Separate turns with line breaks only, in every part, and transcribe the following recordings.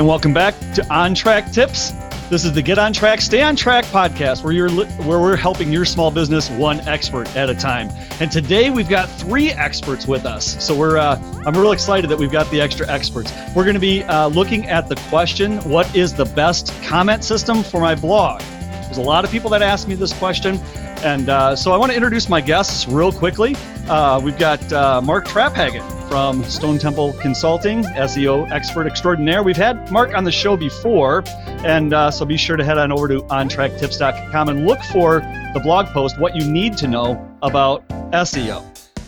and welcome back to On Track Tips. This is the Get On Track, Stay On Track podcast, where you're where we're helping your small business one expert at a time. And today we've got three experts with us, so we're uh, I'm real excited that we've got the extra experts. We're going to be uh, looking at the question: What is the best comment system for my blog? There's a lot of people that ask me this question, and uh, so I want to introduce my guests real quickly. Uh, we've got uh, Mark Traphagen from Stone Temple Consulting, SEO expert extraordinaire. We've had Mark on the show before, and uh, so be sure to head on over to ontracktips.com and look for the blog post, What You Need to Know About SEO.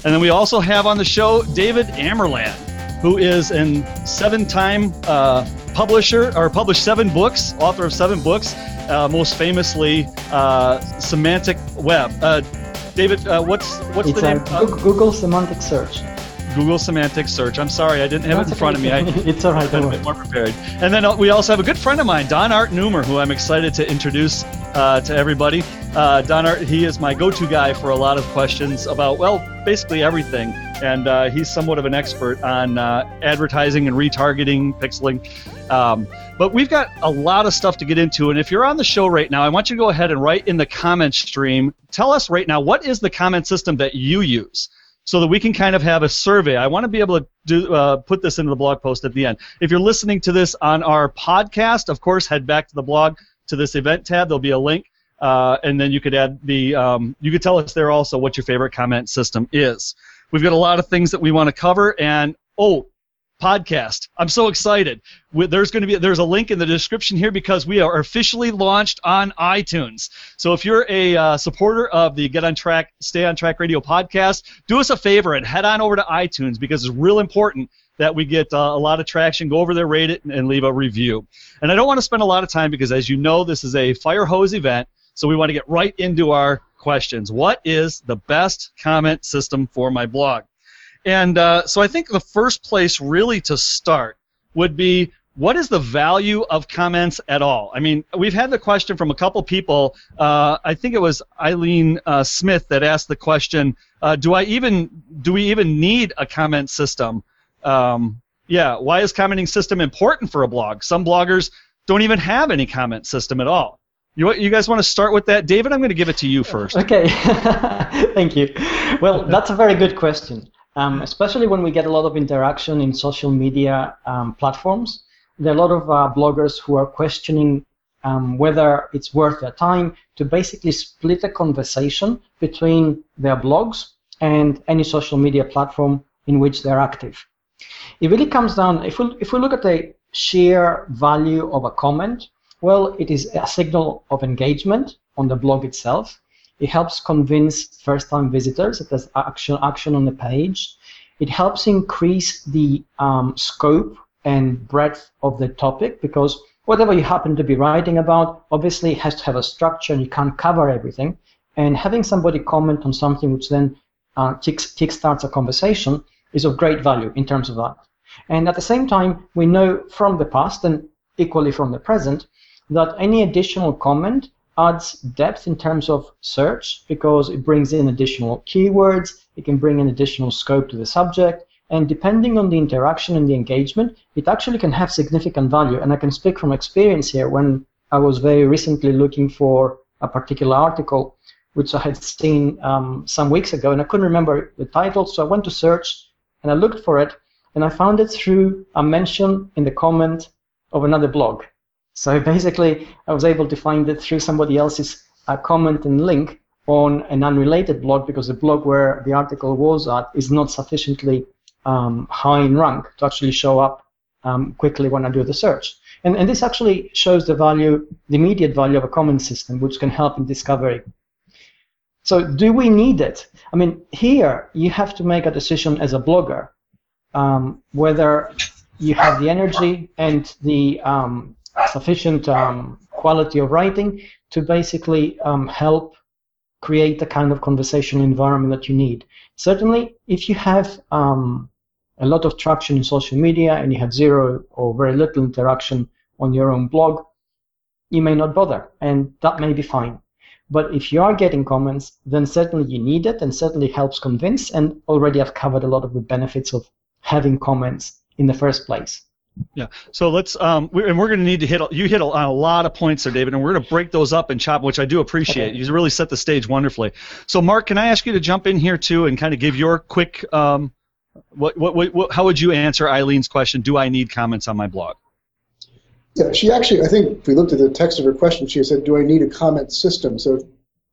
And then we also have on the show David Amerland, who is a seven time uh, publisher or published seven books, author of seven books, uh, most famously uh, Semantic Web. Uh, David, uh, what's what's
it's
the name?
Google Semantic Search.
Google Semantic Search. I'm sorry, I didn't have it in front of me. I,
it's all right.
I'm a bit more prepared. And then uh, we also have a good friend of mine, Don Art Newmer, who I'm excited to introduce uh, to everybody. Uh, Don Art, he is my go-to guy for a lot of questions about, well, basically everything. And uh, he's somewhat of an expert on uh, advertising and retargeting, pixeling. Um, but we've got a lot of stuff to get into. And if you're on the show right now, I want you to go ahead and write in the comment stream. Tell us right now, what is the comment system that you use? So that we can kind of have a survey. I want to be able to do, uh, put this into the blog post at the end. If you're listening to this on our podcast, of course, head back to the blog to this event tab. There'll be a link, uh, and then you could add the. Um, you could tell us there also what your favorite comment system is. We've got a lot of things that we want to cover, and oh, podcast. I'm so excited. There's going to be there's a link in the description here because we are officially launched on iTunes. So if you're a uh, supporter of the Get on Track, Stay on Track Radio podcast, do us a favor and head on over to iTunes because it's real important that we get uh, a lot of traction. Go over there, rate it, and leave a review. And I don't want to spend a lot of time because, as you know, this is a fire hose event. So we want to get right into our questions. What is the best comment system for my blog? And uh, so I think the first place really to start would be what is the value of comments at all? I mean, we've had the question from a couple people. Uh, I think it was Eileen uh, Smith that asked the question: uh, Do I even do we even need a comment system? Um, yeah, why is commenting system important for a blog? Some bloggers don't even have any comment system at all. You, you guys want to start with that, David? I'm going to give it to you first.
Okay, thank you. Well, that's a very good question um, especially when we get a lot of interaction in social media um, platforms. There are a lot of uh, bloggers who are questioning um, whether it's worth their time to basically split a conversation between their blogs and any social media platform in which they're active. It really comes down, if we, if we look at the sheer value of a comment, well, it is a signal of engagement on the blog itself. It helps convince first-time visitors that there's action, action on the page. It helps increase the um, scope and breadth of the topic because whatever you happen to be writing about obviously has to have a structure and you can't cover everything. And having somebody comment on something which then uh, kicks, kickstarts a conversation is of great value in terms of that. And at the same time, we know from the past and equally from the present that any additional comment adds depth in terms of search because it brings in additional keywords, it can bring in additional scope to the subject, and depending on the interaction and the engagement, it actually can have significant value. And I can speak from experience here when I was very recently looking for a particular article which I had seen um, some weeks ago, and I couldn't remember the title, so I went to search and I looked for it, and I found it through a mention in the comment of another blog. So basically, I was able to find it through somebody else's uh, comment and link on an unrelated blog because the blog where the article was at is not sufficiently um, high in rank to actually show up um, quickly when I do the search. And, and this actually shows the value, the immediate value of a comment system, which can help in discovery. So do we need it? I mean, here you have to make a decision as a blogger um, whether you have the energy and the um, sufficient um, quality of writing to basically um, help create the kind of conversational environment that you need. Certainly, if you have um, a lot of traction in social media and you have zero or very little interaction on your own blog, you may not bother, and that may be fine. But if you are getting comments, then certainly you need it and certainly helps convince. And already I've covered a lot of the benefits of having comments in the first place.
Yeah. So let's um, we, and we're going to need to hit you hit a, on a lot of points there, David, and we're going to break those up and chop, which I do appreciate. Okay. You really set the stage wonderfully. So Mark, can I ask you to jump in here too and kind of give your quick um, what, what, what, what how would you answer Eileen's question? Do I need comments on my blog?
Yeah, she actually, I think if we looked at the text of her question, she said, "Do I need a comment system?" So it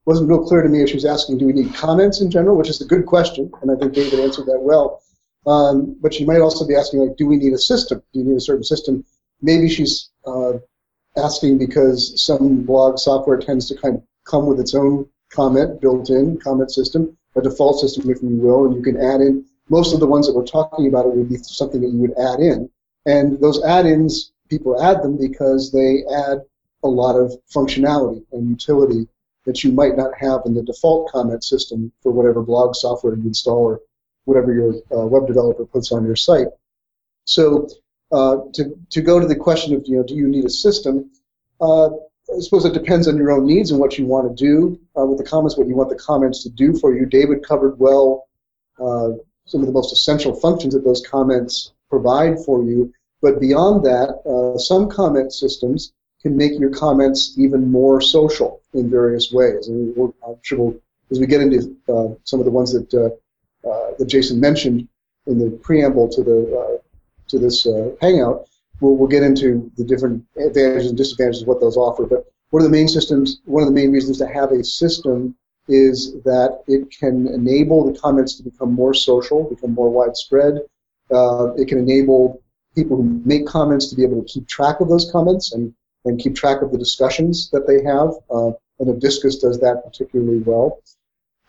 wasn't real clear to me if she was asking, "Do we need comments in general?" Which is a good question, and I think David answered that well. Um, but she might also be asking, like, do we need a system? Do you need a certain system? Maybe she's uh, asking because some blog software tends to kind of come with its own comment built-in comment system, a default system, if you will, and you can add in. Most of the ones that we're talking about it would be something that you would add in, and those add-ins people add them because they add a lot of functionality and utility that you might not have in the default comment system for whatever blog software you install or whatever your uh, web developer puts on your site. So uh, to, to go to the question of, you know, do you need a system, uh, I suppose it depends on your own needs and what you want to do uh, with the comments, what you want the comments to do for you. David covered well uh, some of the most essential functions that those comments provide for you. But beyond that, uh, some comment systems can make your comments even more social in various ways. And I'm sure we'll, as we get into some of the ones that uh, that Jason mentioned in the preamble to the uh, to this uh, hangout, we'll, we'll get into the different advantages and disadvantages of what those offer. But one of the main systems, one of the main reasons to have a system is that it can enable the comments to become more social, become more widespread. Uh, it can enable people who make comments to be able to keep track of those comments and, and keep track of the discussions that they have. Uh, and Abdiscus does that particularly well.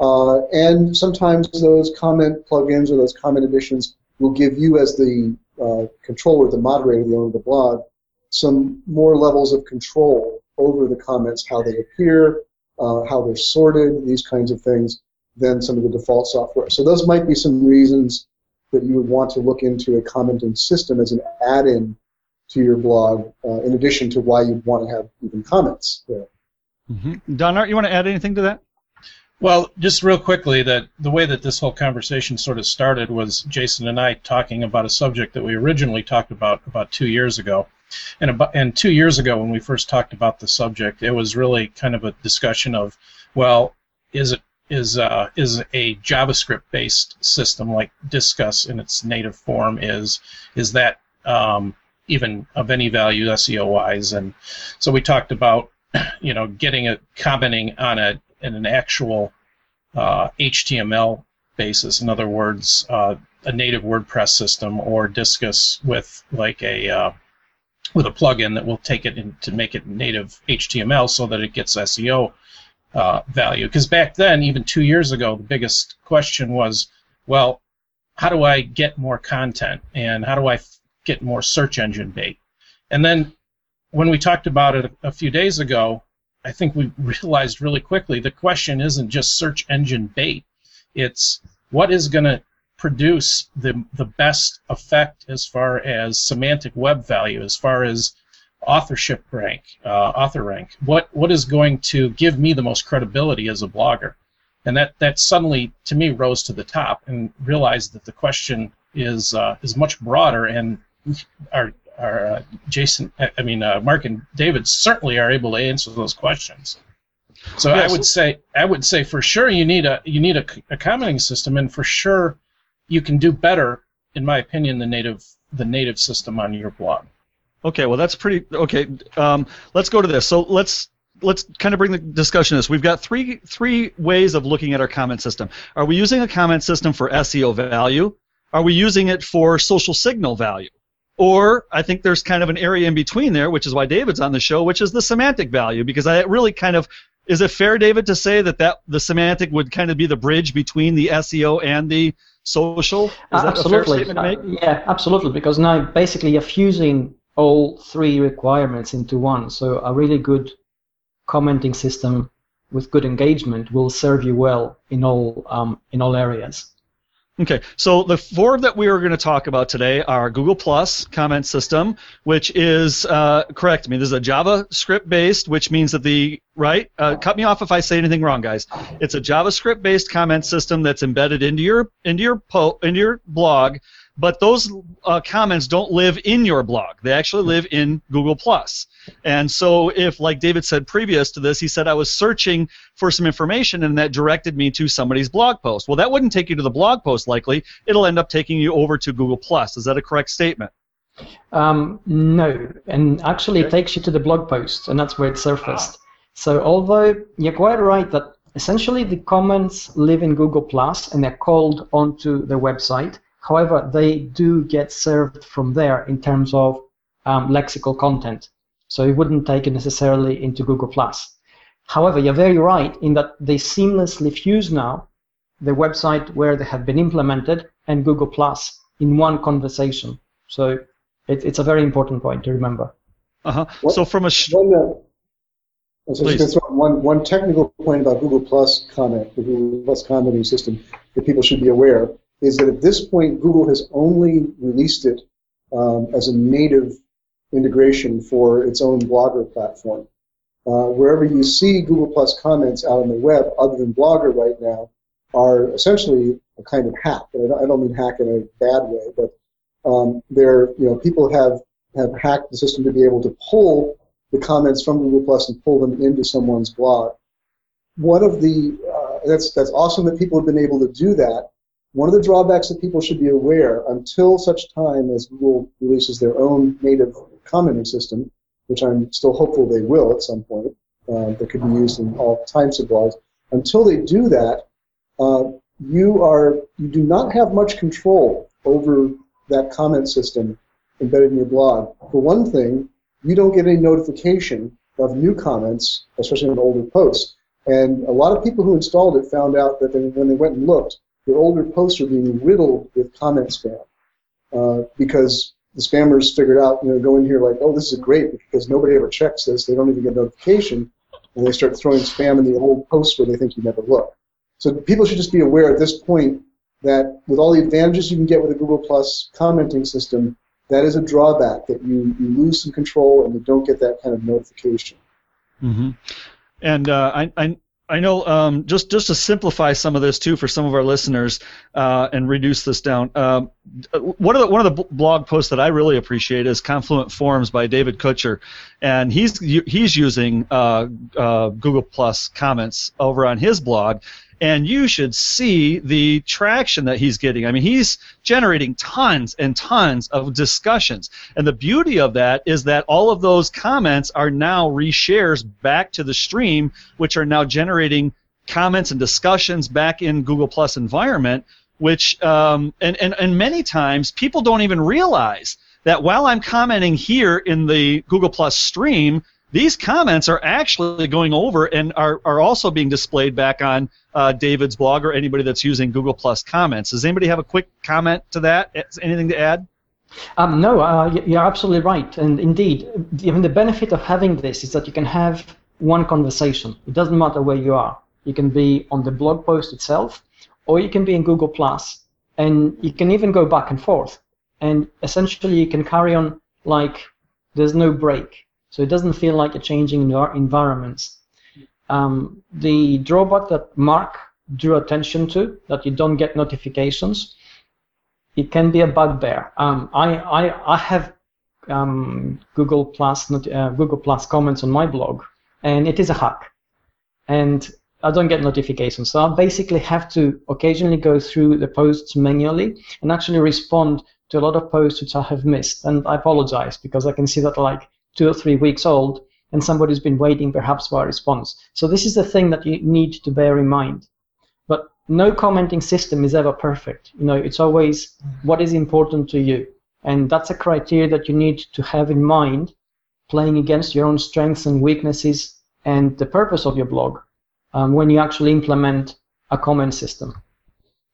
Uh, and sometimes those comment plugins or those comment additions will give you, as the uh, controller, the moderator, the owner of the blog, some more levels of control over the comments, how they appear, uh, how they're sorted, these kinds of things, than some of the default software. So those might be some reasons that you would want to look into a commenting system as an add-in to your blog, uh, in addition to why you'd want to have even comments there.
Mm-hmm. You want to add anything to that?
Well, just real quickly, that the way that this whole conversation sort of started was Jason and I talking about a subject that we originally talked about about two years ago, and about and two years ago when we first talked about the subject, it was really kind of a discussion of, well, is it is uh, is a JavaScript based system like Disqus in its native form is is that um, even of any value SEO wise and so we talked about you know getting a commenting on a in an actual uh, HTML basis in other words uh, a native WordPress system or Disqus with like a uh, with a plugin that will take it in to make it native HTML so that it gets SEO uh, value. Because back then, even two years ago, the biggest question was, well, how do I get more content and how do I f- get more search engine bait? And then when we talked about it a few days ago, I think we realized really quickly the question isn't just search engine bait. It's what is going to produce the, the best effect as far as semantic web value, as far as authorship rank, uh, author rank. What what is going to give me the most credibility as a blogger? And that that suddenly to me rose to the top and realized that the question is uh, is much broader and our our uh, Jason, I mean uh, Mark and David certainly are able to answer those questions. So yes. I would say I would say for sure you need a you need a, a commenting system, and for sure you can do better, in my opinion, the native the native system on your blog.
Okay, well that's pretty okay. Um, let's go to this. So let's let's kind of bring the discussion to this. We've got three three ways of looking at our comment system. Are we using a comment system for SEO value? Are we using it for social signal value? Or I think there's kind of an area in between there, which is why David's on the show, which is the semantic value. Because I really kind of is it fair, David, to say that, that the semantic would kind of be the bridge between the SEO and the social? Is
absolutely. Uh, yeah, absolutely. Because now basically you're fusing all three requirements into one. So a really good commenting system with good engagement will serve you well in all um, in all areas.
Okay, so the four that we are going to talk about today are Google Plus comment system, which is uh, correct me. This is a JavaScript based, which means that the right. Uh, cut me off if I say anything wrong, guys. It's a JavaScript based comment system that's embedded into your into your po- into your blog but those uh, comments don't live in your blog. They actually live in Google Plus. And so, if, like David said previous to this, he said I was searching for some information and that directed me to somebody's blog post. Well, that wouldn't take you to the blog post likely. It'll end up taking you over to Google Plus. Is that a correct statement?
Um, no, and actually, it takes you to the blog post, and that's where it surfaced. So, although you're quite right that essentially the comments live in Google Plus and they're called onto the website, however, they do get served from there in terms of um, lexical content. So it wouldn't take it necessarily into Google Plus. However, you're very right in that they seamlessly fuse now the website where they have been implemented and Google Plus in one conversation. So it, it's a very important point to remember.
Uh-huh. So from a sh-
one, uh, so just one, one technical point about Google Plus comment, the Google Plus commenting system that people should be aware is that at this point Google has only released it um, as a native integration for its own Blogger platform. Uh, wherever you see Google Plus comments out on the web, other than Blogger right now, are essentially a kind of hack. And I don't mean hack in a bad way, but um, they're you know people have have hacked the system to be able to pull the comments from Google Plus and pull them into someone's blog. One of the uh, that's that's awesome that people have been able to do that. One of the drawbacks that people should be aware until such time as Google releases their own native commenting system, which I'm still hopeful they will at some point, uh, that could be used in all types of blogs. Until they do that, uh, you are you do not have much control over that comment system embedded in your blog. For one thing, you don't get any notification of new comments, especially on older posts. And a lot of people who installed it found out that they, when they went and looked, their older posts are being riddled with comment spam uh, because the spammers figured out, you know, go in here like, oh, this is great because nobody ever checks this. They don't even get notification, and they start throwing spam in the old posts where they think you never look. So people should just be aware at this point that with all the advantages you can get with a Google Plus commenting system, that is a drawback that you, you lose some control and you don't get that kind of notification.
Mm-hmm. And uh, I I know um, just just to simplify some of this too for some of our listeners uh, and reduce this down. Um, one of the one of the blog posts that I really appreciate is Confluent Forms by David Kutcher, and he's he's using uh, uh, Google Plus comments over on his blog, and you should see the traction that he's getting. I mean, he's generating tons and tons of discussions. And the beauty of that is that all of those comments are now reshares back to the stream, which are now generating comments and discussions back in Google Plus environment, which, um, and, and, and many times people don't even realize that while I'm commenting here in the Google Plus stream, these comments are actually going over and are, are also being displayed back on uh, David's blog or anybody that's using Google Plus comments. Does anybody have a quick comment to that? Anything to add?
Um, no, uh, you're absolutely right. And indeed, even the benefit of having this is that you can have one conversation. It doesn't matter where you are. You can be on the blog post itself, or you can be in Google Plus, and you can even go back and forth. And essentially, you can carry on like there's no break. So it doesn't feel like you're changing environments. Um, the drawback that Mark drew attention to, that you don't get notifications, it can be a bugbear. Um, I, I, I have um, Google Plus uh, Google Plus comments on my blog, and it is a hack, and I don't get notifications. So I basically have to occasionally go through the posts manually and actually respond to a lot of posts which I have missed. And I apologize because I can see that like two or three weeks old, and somebody's been waiting perhaps for a response. So this is the thing that you need to bear in mind. But no commenting system is ever perfect. You know, it's always what is important to you. And that's a criteria that you need to have in mind, playing against your own strengths and weaknesses and the purpose of your blog um, when you actually implement a comment system.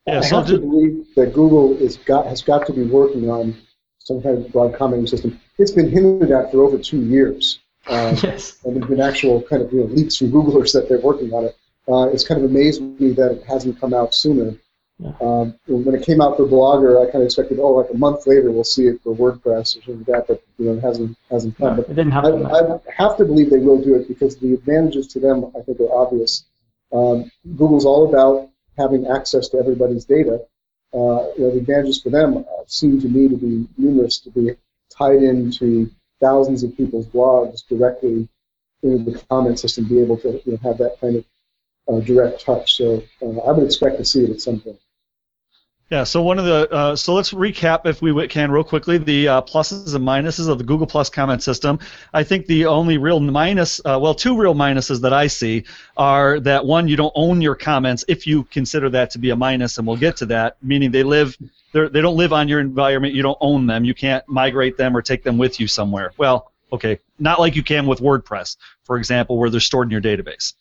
Yeah, I have to believe that Google is got, has got to be working on some kind of broad commenting system. It's been hinted at for over two years.
Um, yes.
And there's been actual kind of you know, leaks from Googlers that they're working on it. Uh, it's kind of amazed me that it hasn't come out sooner. Yeah. Um, when it came out for Blogger, I kind of expected, oh, like a month later we'll see it for WordPress or something like that, but you know, it hasn't hasn't come.
No, it didn't happen.
I, I, have to believe they will do it because the advantages to them, I think, are obvious. Um, Google's all about having access to everybody's data, uh, you know, the advantages for them uh, seem to me to be numerous, to be tied into thousands of people's blogs directly into the comment system, be able to you know, have that kind of uh, direct touch. So uh, I would expect to see it at some point.
Yeah, so one of the uh, so let's recap if we can real quickly the uh, pluses and minuses of the Google Plus comment system. I think the only real minus, uh, well, two real minuses that I see are that one, you don't own your comments if you consider that to be a minus, and we'll get to that. Meaning they live, they don't live on your environment. You don't own them. You can't migrate them or take them with you somewhere. Well, okay, not like you can with WordPress, for example, where they're stored in your database.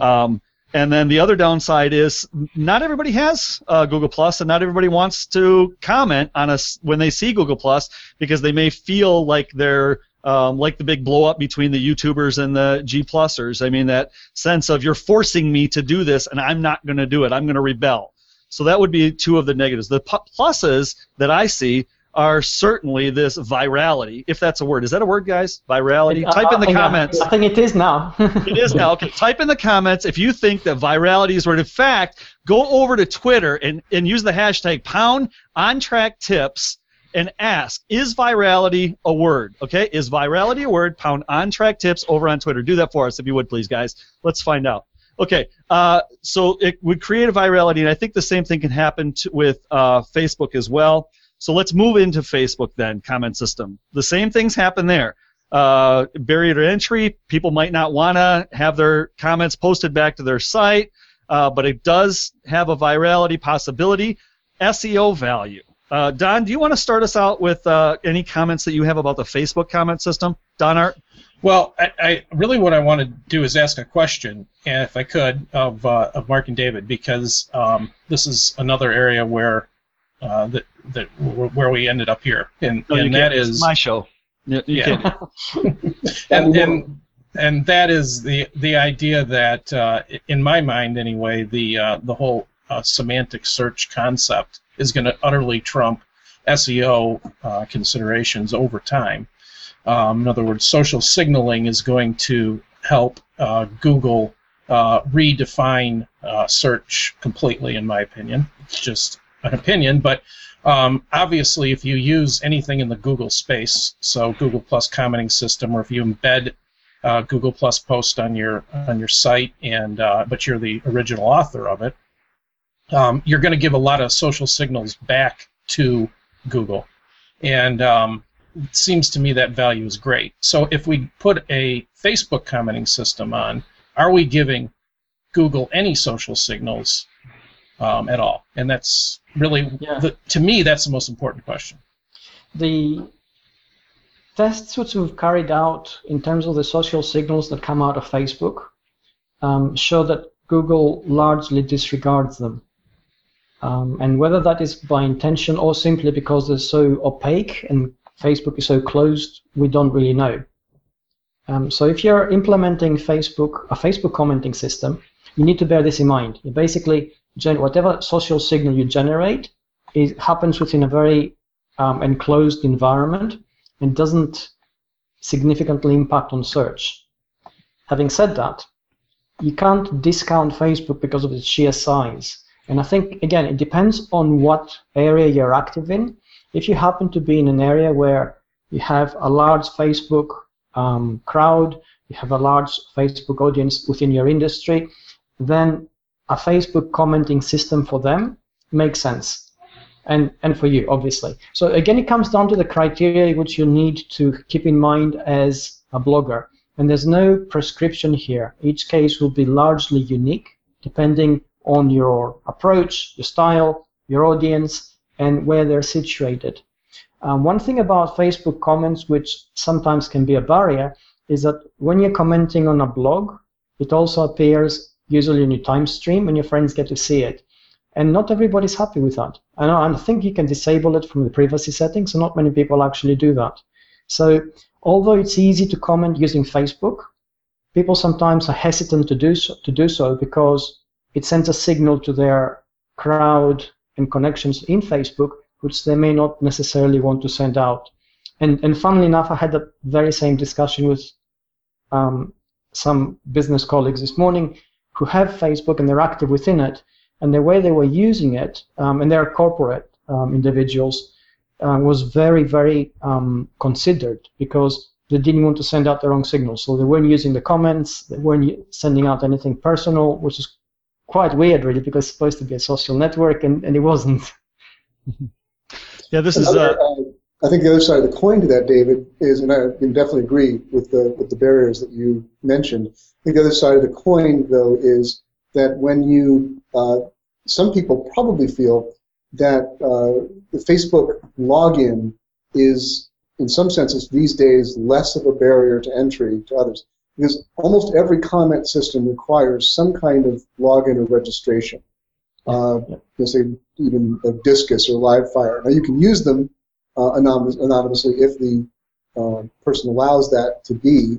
Um, and then the other downside is not everybody has uh, Google Plus, and not everybody wants to comment on us when they see Google Plus because they may feel like they're um, like the big blow up between the YouTubers and the G Plusers. I mean that sense of you're forcing me to do this, and I'm not going to do it. I'm going to rebel. So that would be two of the negatives. The pluses that I see are certainly this virality, if that's a word. Is that a word, guys? Virality?
Uh,
Type in the
I
comments.
I think it is now.
It is now. Okay, type in the comments if you think that virality is a word. In fact, go over to Twitter and, and use the hashtag pound on track tips and ask, is virality a word? Okay, is virality a word? Pound on track tips over on Twitter. Do that for us if you would, please, guys. Let's find out. Okay, uh, so it would create a virality, and I think the same thing can happen to, with uh, Facebook as well. So let's move into Facebook then, comment system. The same things happen there. Uh, barrier to entry, people might not want to have their comments posted back to their site, uh, but it does have a virality possibility. SEO value. Uh, Don, do you want to start us out with uh, any comments that you have about the Facebook comment system? Don Art?
Well, I, I really what I want to do is ask a question, if I could, of uh, of Mark and David, because um, this is another area where uh, that that where we ended up here, and
No,
and that is
my show. You, you
Yeah. and, and and that is the the idea that uh, in my mind anyway the uh, the whole uh, semantic search concept is going to utterly trump SEO uh, considerations over time. Um, in other words, social signaling is going to help uh, Google uh, redefine uh, search completely, in my opinion. It's just an opinion, but um, obviously, if you use anything in the Google space, so Google Plus commenting system, or if you embed uh, Google Plus post on your on your site, and uh, but you're the original author of it, um, you're going to give a lot of social signals back to Google, and um, it seems to me that value is great. So if we put a Facebook commenting system on, are we giving Google any social signals um, at all? And that's really,
Yeah.
the, to me, that's the most important question.
the tests which we've carried out in terms of the social signals that come out of Facebook um, show that Google largely disregards them. Um, and whether that is by intention or simply because they're so opaque and Facebook is so closed, we don't really know. Um, so if you're implementing Facebook, a Facebook commenting system, you need to bear this in mind. You basically, gen- whatever social signal you generate, it happens within a very um, enclosed environment and doesn't significantly impact on search. Having said that, you can't discount Facebook because of its sheer size. And I think, again, it depends on what area you're active in. If you happen to be in an area where you have a large Facebook um, crowd, you have a large Facebook audience within your industry, then a Facebook commenting system for them makes sense. And and for you obviously. So again it comes down to the criteria which you need to keep in mind as a blogger. And there's no prescription here. Each case will be largely unique depending on your approach your style your audience and where they're situated. Um, one thing about facebook comments which sometimes can be a barrier is that when you're commenting on a blog it also appears usually in your time stream and your friends get to see it and not everybody's happy with that. And I think you can disable it from the privacy settings, so not many people actually do that. So although it's easy to comment using Facebook, people sometimes are hesitant to do so, to do so because it sends a signal to their crowd and connections in Facebook, which they may not necessarily want to send out. And, and funnily enough, I had that very same discussion with um, some business colleagues this morning who have Facebook and they're active within it, and the way they were using it, um, and they're corporate um, individuals, uh, was very, very um, considered because they didn't want to send out the wrong signals. So they weren't using the comments, they weren't sending out anything personal, which is quite weird, really, because it's supposed to be a social network, and, and it wasn't.
yeah, this is. Uh, uh,
I think the other side of the coin to that, David, is, and I can definitely agree with the with the barriers that you mentioned. I think the other side of the coin, though, is that when you, uh, some people probably feel that uh, the Facebook login is, in some senses, these days less of a barrier to entry to others because almost every comment system requires some kind of login or registration. Uh, you say even a Disqus or Livefyre. Now you can use them uh, anonymous, anonymously if the uh, person allows that to be,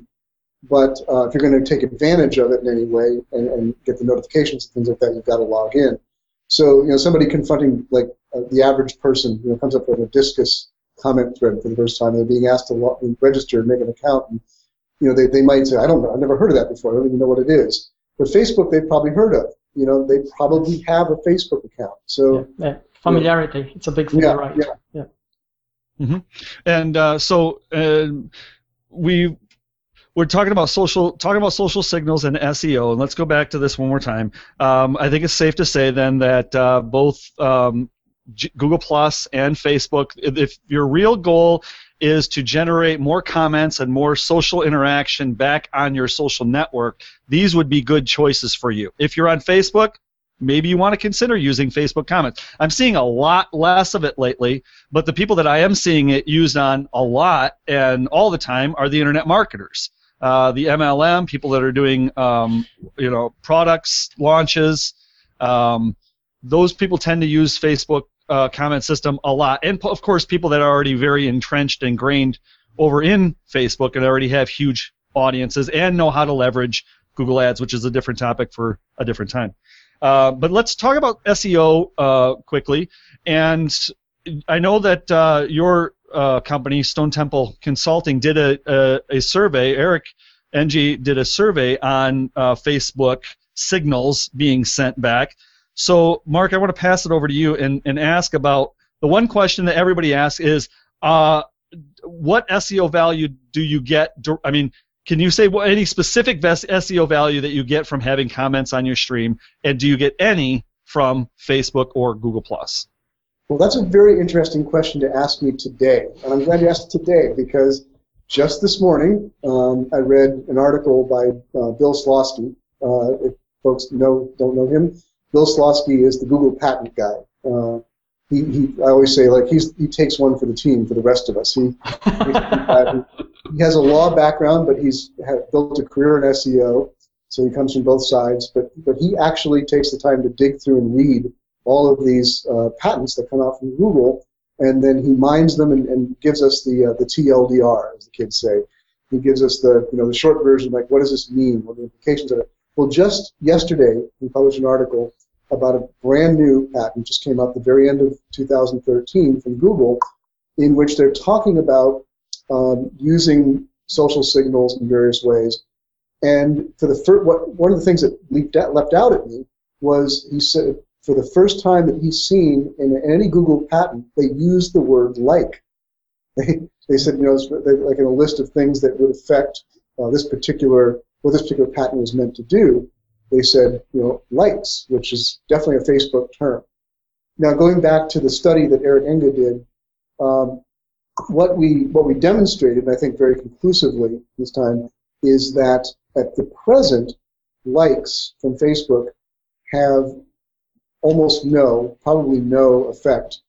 but uh, if you're going to take advantage of it in any way and, and, get the notifications and things like that, you've got to log in. So you know somebody confronting like uh, the average person, you know, comes up with a Disqus comment thread for the first time, they're being asked to log, register and make an account. And, you know, they, they might say, I don't know, I've never heard of that before. I don't even know what it is. But Facebook, they've probably heard of. You know, they probably have a Facebook account. So
yeah, yeah. familiarity, it's a big thing,
yeah,
right?
Yeah.
yeah.
Mm-hmm. And uh, so uh, we we're talking about social talking about social signals and SEO, and let's go back to this one more time. Um, I think it's safe to say then that uh, both um, G- Google Plus and Facebook, if your real goal is to generate more comments and more social interaction back on your social network, these would be good choices for you. If you're on Facebook, maybe you want to consider using Facebook comments. I'm seeing a lot less of it lately, but the people that I am seeing it used on a lot and all the time are the internet marketers. Uh, the MLM, people that are doing, um, you know, products launches. Um, those people tend to use Facebook uh, comment system a lot, and of course, people that are already very entrenched, and ingrained over in Facebook, and already have huge audiences and know how to leverage Google Ads, which is a different topic for a different time. Uh, but let's talk about SEO uh, quickly. And I know that uh, your uh, company, Stone Temple Consulting, did a, a, a survey. Eric Enge did a survey on uh, Facebook signals being sent back. So, Mark, I want to pass it over to you and, and ask about the one question that everybody asks is what SEO value do you get? I mean, can you say what, any specific SEO value that you get from having comments on your stream, and do you get any from Facebook or Google Plus?
Well, that's a very interesting question to ask me today, and I'm glad you asked it today because just this morning um, I read an article by uh, Bill Slawski. Uh, if folks know don't know him, Bill Slawski is the Google patent guy. Uh, he, he, I always say like he's he takes one for the team for the rest of us. He, he has a law background, but he's built a career in SEO, so he comes from both sides. But but he actually takes the time to dig through and read all of these uh, patents that come out from Google, and then he mines them and, and gives us the uh, the TLDR, as the kids say. He gives us the you know the short version, like what does this mean? What are the implications of it? Well, just yesterday he published an article about a brand new patent just came out the very end of 2013 from Google, in which they're talking about um, using social signals in various ways. And for the fir- what, one of the things that leaped out, leapt out at me was he said for the first time that he's seen in any Google patent, they use the word like. They, they said, you know, like in a list of things that would affect uh, this particular, what this particular patent was meant to do, they said, you know, likes, which is definitely a Facebook term. Now, going back to the study that Eric Enge did, um, what we what we demonstrated, I think very conclusively this time, is that at the present, likes from Facebook have almost no, probably no effect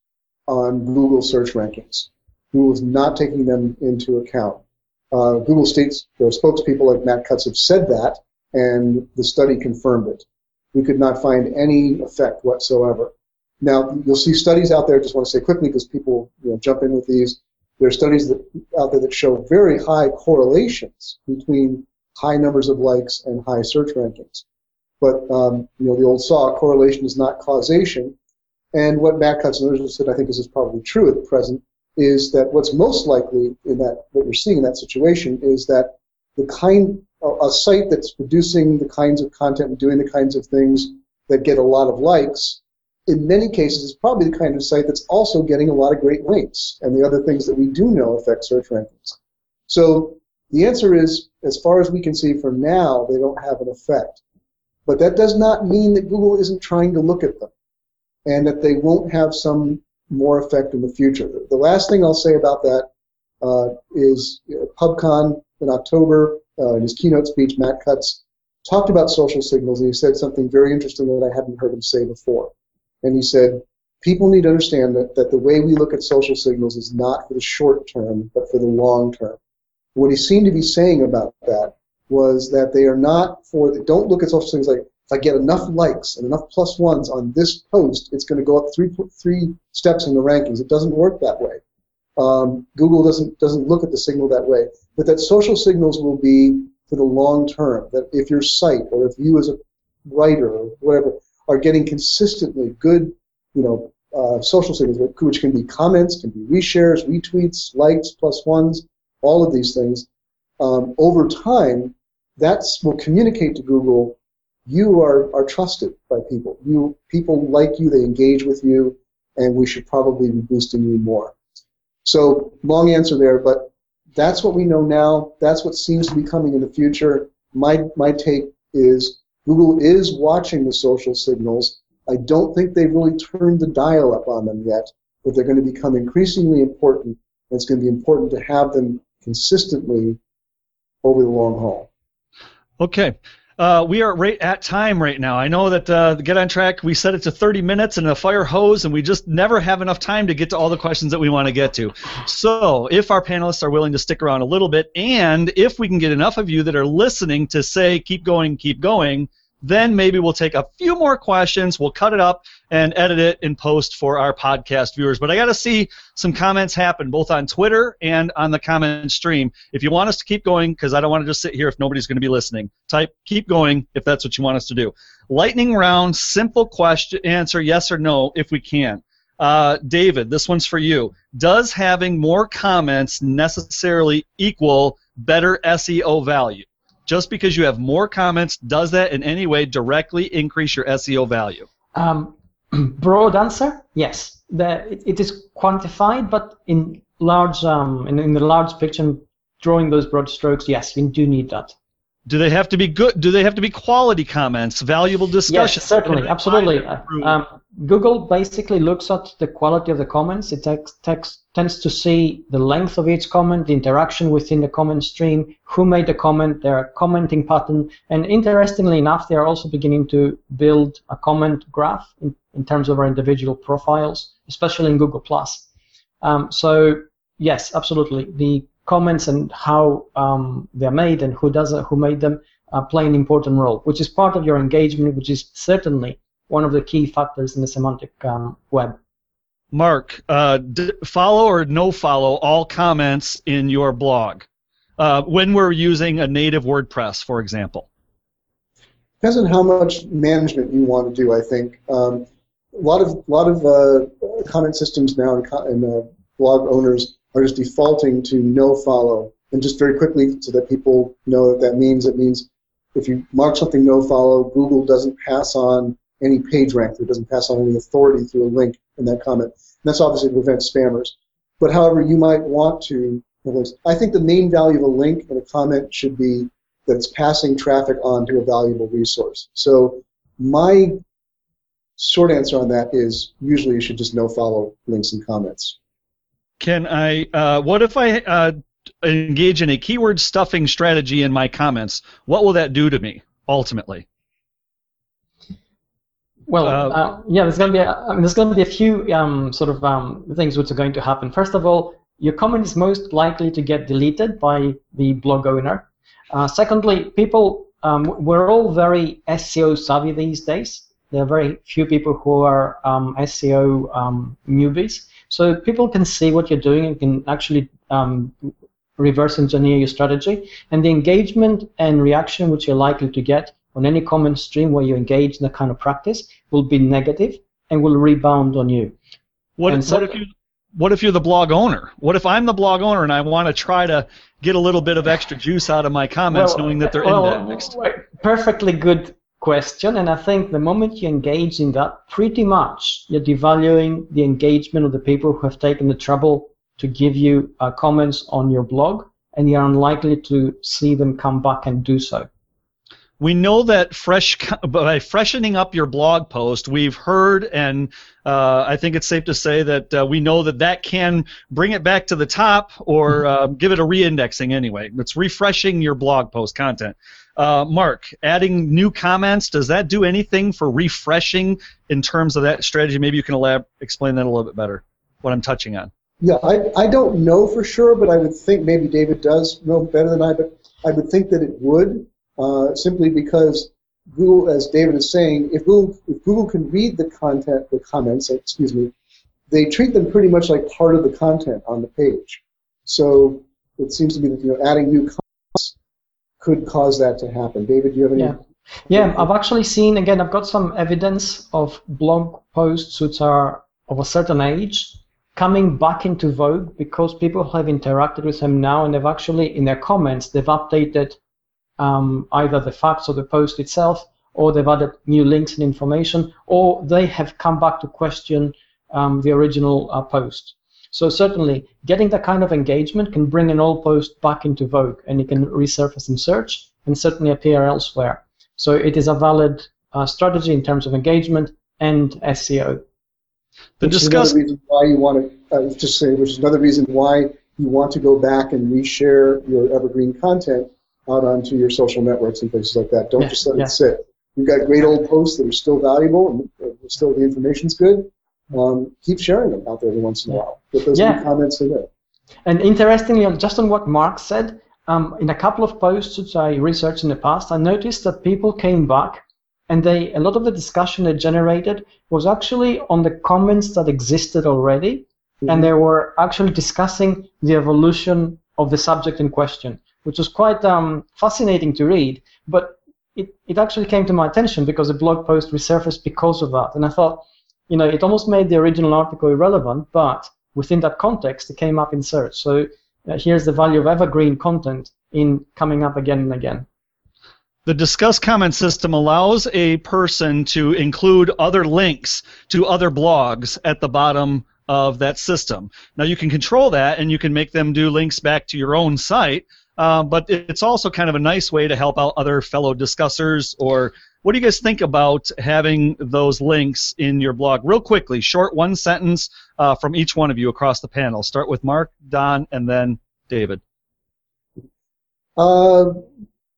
on Google search rankings. Google is not taking them into account. Uh, Google states, their spokespeople like Matt Cutts have said that, and the study confirmed it. We could not find any effect whatsoever. Now, you'll see studies out there, I just want to say quickly because people you know, jump in with these. There are studies that, out there that show very high correlations between high numbers of likes and high search rankings. But um, you know, the old saw, correlation is not causation. And what Matt others said, I think, is, is probably true at present, is that what's most likely in that what we're seeing in that situation is that the kind a site that's producing the kinds of content and doing the kinds of things that get a lot of likes, in many cases, is probably the kind of site that's also getting a lot of great links and the other things that we do know affect search rankings. So the answer is, as far as we can see for now, they don't have an effect. But that does not mean that Google isn't trying to look at them and that they won't have some more effect in the future. The last thing I'll say about that uh, is PubCon in October, uh, in his keynote speech, Matt Cutts talked about social signals, and he said something very interesting that I hadn't heard him say before. And he said, people need to understand that, that the way we look at social signals is not for the short term, but for the long term. What he seemed to be saying about that was that they are not for, the, don't look at social signals like, if I get enough likes and enough plus ones on this post, it's going to go up three, three steps in the rankings. It doesn't work that way. Um, Google doesn't doesn't look at the signal that way, but that social signals will be for the long term. That if your site or if you as a writer or whatever are getting consistently good, you know, uh, social signals, which can be comments, can be reshares, retweets, likes, plus ones, all of these things, um, over time, that will communicate to Google you are, are trusted by people. You people like you, they engage with you, and we should probably be boosting you more. So long answer there, but that's what we know now. That's what seems to be coming in the future. My my take is Google is watching the social signals. I don't think they've really turned the dial up on them yet, but they're going to become increasingly important. And it's going to be important to have them consistently over the long haul.
Okay. Uh, we are right at time right now. I know that uh, Get on Track, we set it to 30 minutes and a fire hose, and we just never have enough time to get to all the questions that we want to get to. So, if our panelists are willing to stick around a little bit, and if we can get enough of you that are listening to say, keep going, keep going, then maybe we'll take a few more questions, we'll cut it up and edit it in post for our podcast viewers. But I got to see some comments happen both on Twitter and on the comment stream. If you want us to keep going, because I don't want to just sit here if nobody's going to be listening, type keep going if that's what you want us to do. Lightning round, simple question, answer yes or no if we can. Uh, David, this one's for you. Does having more comments necessarily equal better SEO value? Just because you have more comments, does that in any way directly increase your SEO value?
Um, broad answer, yes. The, it, it is quantified, but in large, um, in, in the large picture, drawing those broad strokes, yes, you do need that.
Do they have to be good? Do they have to be quality comments, valuable discussion?
Yes, certainly, absolutely. Um, Google basically looks at the quality of the comments. It tends to see the length of each comment, the interaction within the comment stream, who made the comment, their commenting pattern, and interestingly enough, they are also beginning to build a comment graph in, in terms of our individual profiles, especially in Google Plus. Um, so yes, absolutely, the comments and how um, they're made and who does it, who made them uh, play an important role, which is part of your engagement, which is certainly one of the key factors in the semantic um, web.
Mark, uh, d- follow or no follow all comments in your blog uh, when we're using a native WordPress, for example.
Depends on how much management you want to do. I think um, a lot of lot of uh, comment systems now and, and uh, blog owners are just defaulting to no follow. And just very quickly, so that people know what that means, it means if you mark something no follow, Google doesn't pass on any page rank, it doesn't pass on any authority through a link in that comment. And that's obviously to prevent spammers. But however, you might want to, I think the main value of a link in a comment should be that it's passing traffic on to a valuable resource. So my short answer on that is usually you should just no follow links and comments.
Can I? Uh, what if I uh, engage in a keyword stuffing strategy in my comments? What will that do to me ultimately?
Well, uh, uh yeah, there's going to be a, I mean, there's going to be a few um, sort of um, things which are going to happen. First of all, your comment is most likely to get deleted by the blog owner. Uh, secondly, people um, we're all very SEO savvy these days. There are very few people who are um, SEO um, newbies. So people can see what you're doing and can actually um, reverse engineer your strategy. And the engagement and reaction which you're likely to get on any comment stream where you engage in that kind of practice will be negative and will rebound on you.
What, if, so, what if you what if you're the blog owner? What if I'm the blog owner and I want to try to get a little bit of extra juice out of my comments, well, knowing that they're well, indexed?
Perfectly good question, and I think the moment you engage in that, pretty much you're devaluing the engagement of the people who have taken the trouble to give you uh, comments on your blog, and you're unlikely to see them come back and do so.
We know that fresh by freshening up your blog post, we've heard, and uh, I think it's safe to say that uh, we know that that can bring it back to the top or uh, give it a reindexing anyway. It's refreshing your blog post content. Uh, Mark, adding new comments, does that do anything for refreshing in terms of that strategy? Maybe you can elab- explain that a little bit better, what I'm touching on.
Yeah, I, I don't know for sure, but I would think maybe David does know better than I, but I would think that it would uh, simply because Google, as David is saying, if Google, if Google can read the content, the comments, excuse me, they treat them pretty much like part of the content on the page. So it seems to be that you know adding new could cause that to happen. David, do you have any?
Yeah. Yeah, I've actually seen again. I've got some evidence of blog posts which are of a certain age coming back into vogue because people have interacted with them now, and they've actually in their comments they've updated um, either the facts of the post itself, or they've added new links and information, or they have come back to question um, the original uh, post. So certainly, getting that kind of engagement can bring an old post back into vogue, and it can resurface in search and certainly appear elsewhere. So it is a valid uh, strategy in terms of engagement and SEO.
The discuss- reason why you want to uh, just say, which is another reason why you want to go back and reshare your evergreen content out onto your social networks and places like that. Don't yeah, just let yeah. it sit. You've got great old posts that are still valuable and still the information's good. Um, keep sharing them out there every once in a while. Get those yeah. comments in there.
And interestingly, just on what Mark said, um, in a couple of posts which I researched in the past, I noticed that people came back and they a lot of the discussion they generated was actually on the comments that existed already, mm-hmm. and they were actually discussing the evolution of the subject in question which was quite um, fascinating to read. But it, it actually came to my attention because a blog post resurfaced because of that. And I thought, you know, it almost made the original article irrelevant, but within that context, it came up in search. So uh, here's the value of evergreen content in coming up again and again.
The Disqus comment system allows a person to include other links to other blogs at the bottom of that system. Now you can control that and you can make them do links back to your own site, uh, but it's also kind of a nice way to help out other fellow discussers. Or what do you guys think about having those links in your blog? Real quickly, short one sentence uh, from each one of you across the panel. Start with Mark, Don, and then David.
Uh,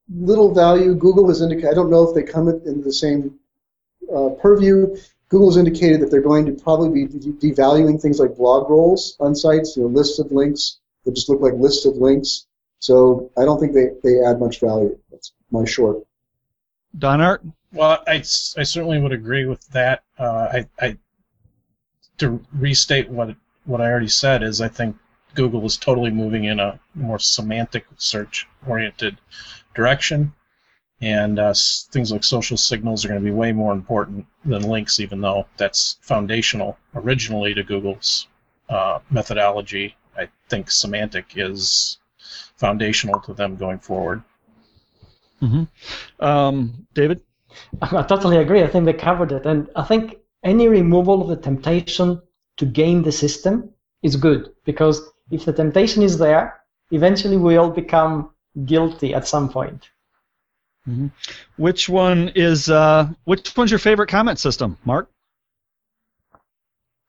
little value. Google has indicated. I don't know if they come in the same uh, purview. Google has indicated that they're going to probably be devaluing things like blog rolls on sites, you know, lists of links that just look like lists of links. So I don't think they, they add much value. That's my short.
Don Art?
Well, I, I certainly would agree with that. Uh, I, I to restate what what I already said is I think Google is totally moving in a more semantic search oriented direction, and uh, things like social signals are going to be way more important than links, even though that's foundational originally to Google's uh, methodology. I think semantic is foundational to them going forward.
Mm-hmm. Um, David?
I totally agree. I think they covered it. And I think any removal of the temptation to game the system is good because if the temptation is there, eventually we all become guilty at some point.
Mm-hmm. Which one is uh, which one's your favorite comment system, Mark?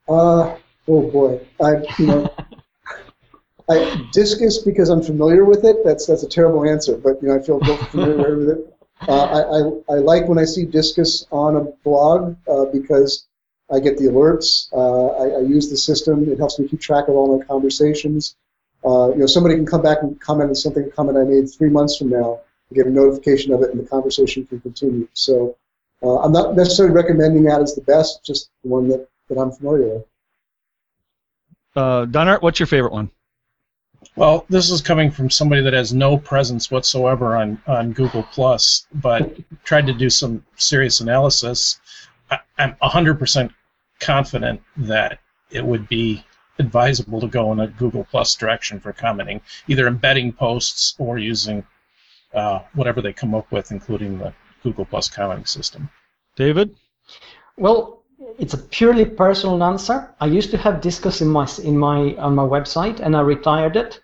Uh, oh boy, I you know I, Disqus because I'm familiar with it. That's that's a terrible answer, but you know I feel familiar with it. Uh, I, I, I like when I see Disqus on a blog uh, because I get the alerts. Uh, I, I, use the system. It helps me keep track of all my conversations. Uh, you know, somebody can come back and comment on something, a comment I made three months from now, get a notification of it, and the conversation can continue. So uh, I'm not necessarily recommending that as the best, just the one that, that I'm familiar with.
Uh, Donart, what's your favorite one?
Well, this is coming from somebody that has no presence whatsoever on, on Google Plus, but tried to do some serious analysis. I, I'm 100% confident that it would be advisable to go in a Google Plus direction for commenting, either embedding posts or using uh, whatever they come up with, including the Google Plus commenting system.
David?
Well, it's a purely personal answer. I used to have Disqus in my in my on my website, and I retired it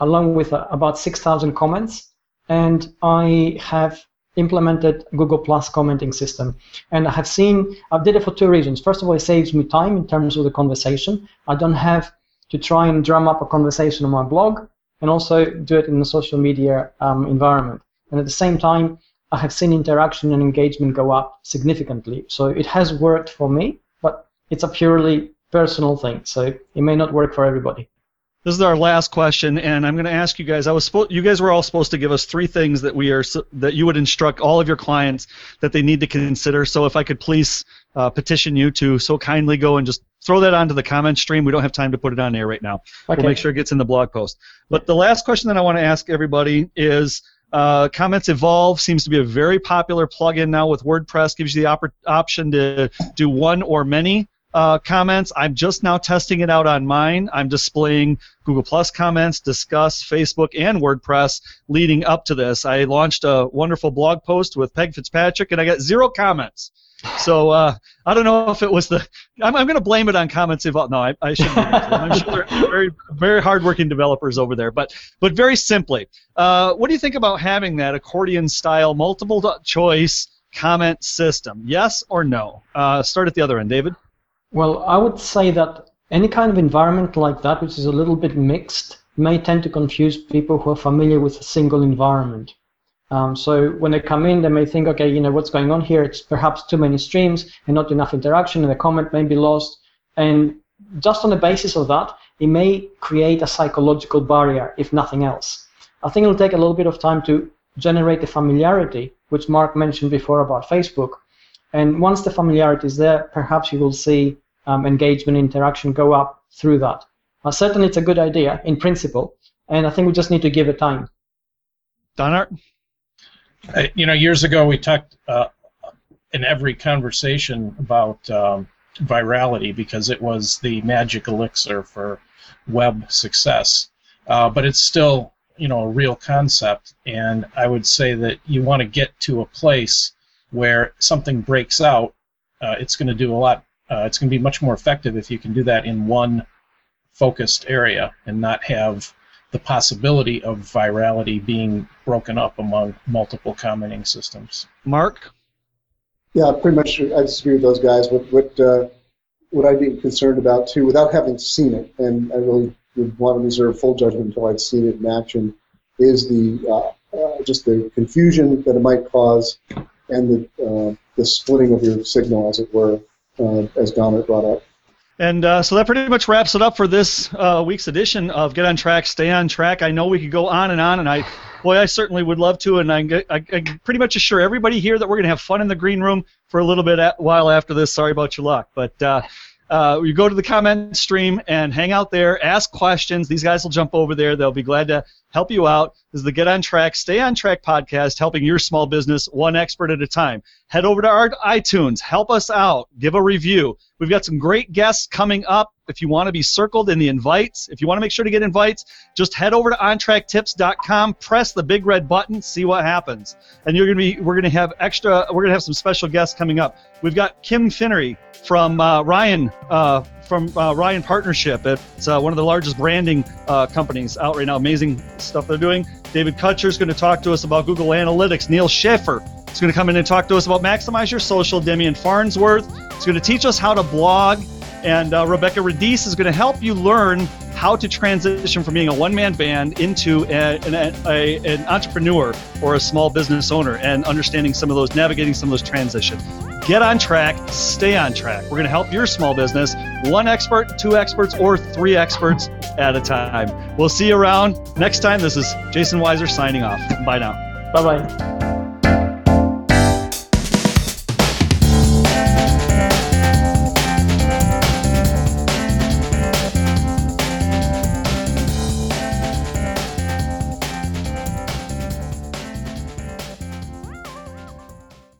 along with uh, about 6,000 comments, and I have implemented Google Plus commenting system. And I have seen, I did it for two reasons. First of all, it saves me time in terms of the conversation. I don't have to try and drum up a conversation on my blog and also do it in the social media um, environment. And at the same time, I have seen interaction and engagement go up significantly. So it has worked for me, but it's a purely personal thing. So it may not work for everybody.
This is our last question, and I'm going to ask you guys. I was supposed, you guys were all supposed to give us three things that we are that you would instruct all of your clients that they need to consider. So if I could please uh, petition you to so kindly go and just throw that onto the comment stream. We don't have time to put it on air right now. Okay. We'll make sure it gets in the blog post. But the last question that I want to ask everybody is. Uh, Comments Evolved seems to be a very popular plugin now with WordPress. Gives you the op- option to do one or many uh, comments. I'm just now testing it out on mine. I'm displaying Google Plus comments, Disqus, Facebook, and WordPress leading up to this. I launched a wonderful blog post with Peg Fitzpatrick, and I got zero comments. So uh, I don't know if it was the. I'm, I'm going to blame it on Comments Evolved. No, I, I shouldn't. I'm sure they're very, very hardworking developers over there. But, but very simply, uh, what do you think about having that accordion-style multiple choice comment system? Yes or no? Uh, start at the other end, David.
Well, I would say that any kind of environment like that, which is a little bit mixed, may tend to confuse people who are familiar with a single environment. Um, so when they come in, they may think, okay, you know, what's going on here? It's perhaps too many streams and not enough interaction, and the comment may be lost. And just on the basis of that, it may create a psychological barrier, if nothing else. I think it'll take a little bit of time to generate the familiarity, which Mark mentioned before about Facebook, and once the familiarity is there, perhaps you will see um, engagement interaction go up through that. Uh, certainly, it's a good idea in principle, and I think we just need to give it time.
Don
uh, You know, years ago we talked uh, in every conversation about um, virality because it was the magic elixir for web success. Uh, but it's still, you know, a real concept, and I would say that you want to get to a place where something breaks out, uh, it's going to do a lot. Uh, it's going to be much more effective if you can do that in one focused area and not have the possibility of virality being broken up among multiple commenting systems.
Mark?
Yeah, pretty much I disagree with those guys. What what uh, what I'd be concerned about too, without having seen it, and I really would want to reserve full judgment until I'd seen it in action, is the uh, uh, just the confusion that it might cause and the, uh, the splitting of your signal, as it were, uh, as Donald brought up.
And uh, so that pretty much wraps it up for this uh, week's edition of Get on Track, Stay on Track. I know we could go on and on, and I, boy, I certainly would love to. And I, I, I pretty much assure everybody here that we're going to have fun in the green room for a little bit at, while after this. Sorry about your luck, but uh, uh, you go to the comment stream and hang out there, ask questions. These guys will jump over there. They'll be glad to help you out. This is the Get on Track, Stay on Track podcast, helping your small business one expert at a time. Head over to our iTunes, help us out, give a review. We've got some great guests coming up. If you want to be circled in the invites, if you want to make sure to get invites, just head over to ontracktips.com, press the big red button, see what happens. And you're gonna be, we're gonna have extra, we're gonna have some special guests coming up. We've got Kim Finnery from uh, Ryan uh, from uh, Ryan Partnership. It's uh, one of the largest branding uh, companies out right now. Amazing stuff they're doing. David Kutcher is going to talk to us about Google Analytics. Neal Schaffer is going to come in and talk to us about Maximize Your Social. Demian Farnsworth is going to teach us how to blog. And uh, Rebekah Radice is going to help you learn how to transition from being a one-man band into a, an, a, an entrepreneur or a small business owner and understanding some of those, navigating some of those transitions. Get on track, stay on track. We're going to help your small business, one expert, two experts, or three experts at a time. We'll see you around next time. This is Jason Weiser signing off. Bye now.
Bye bye.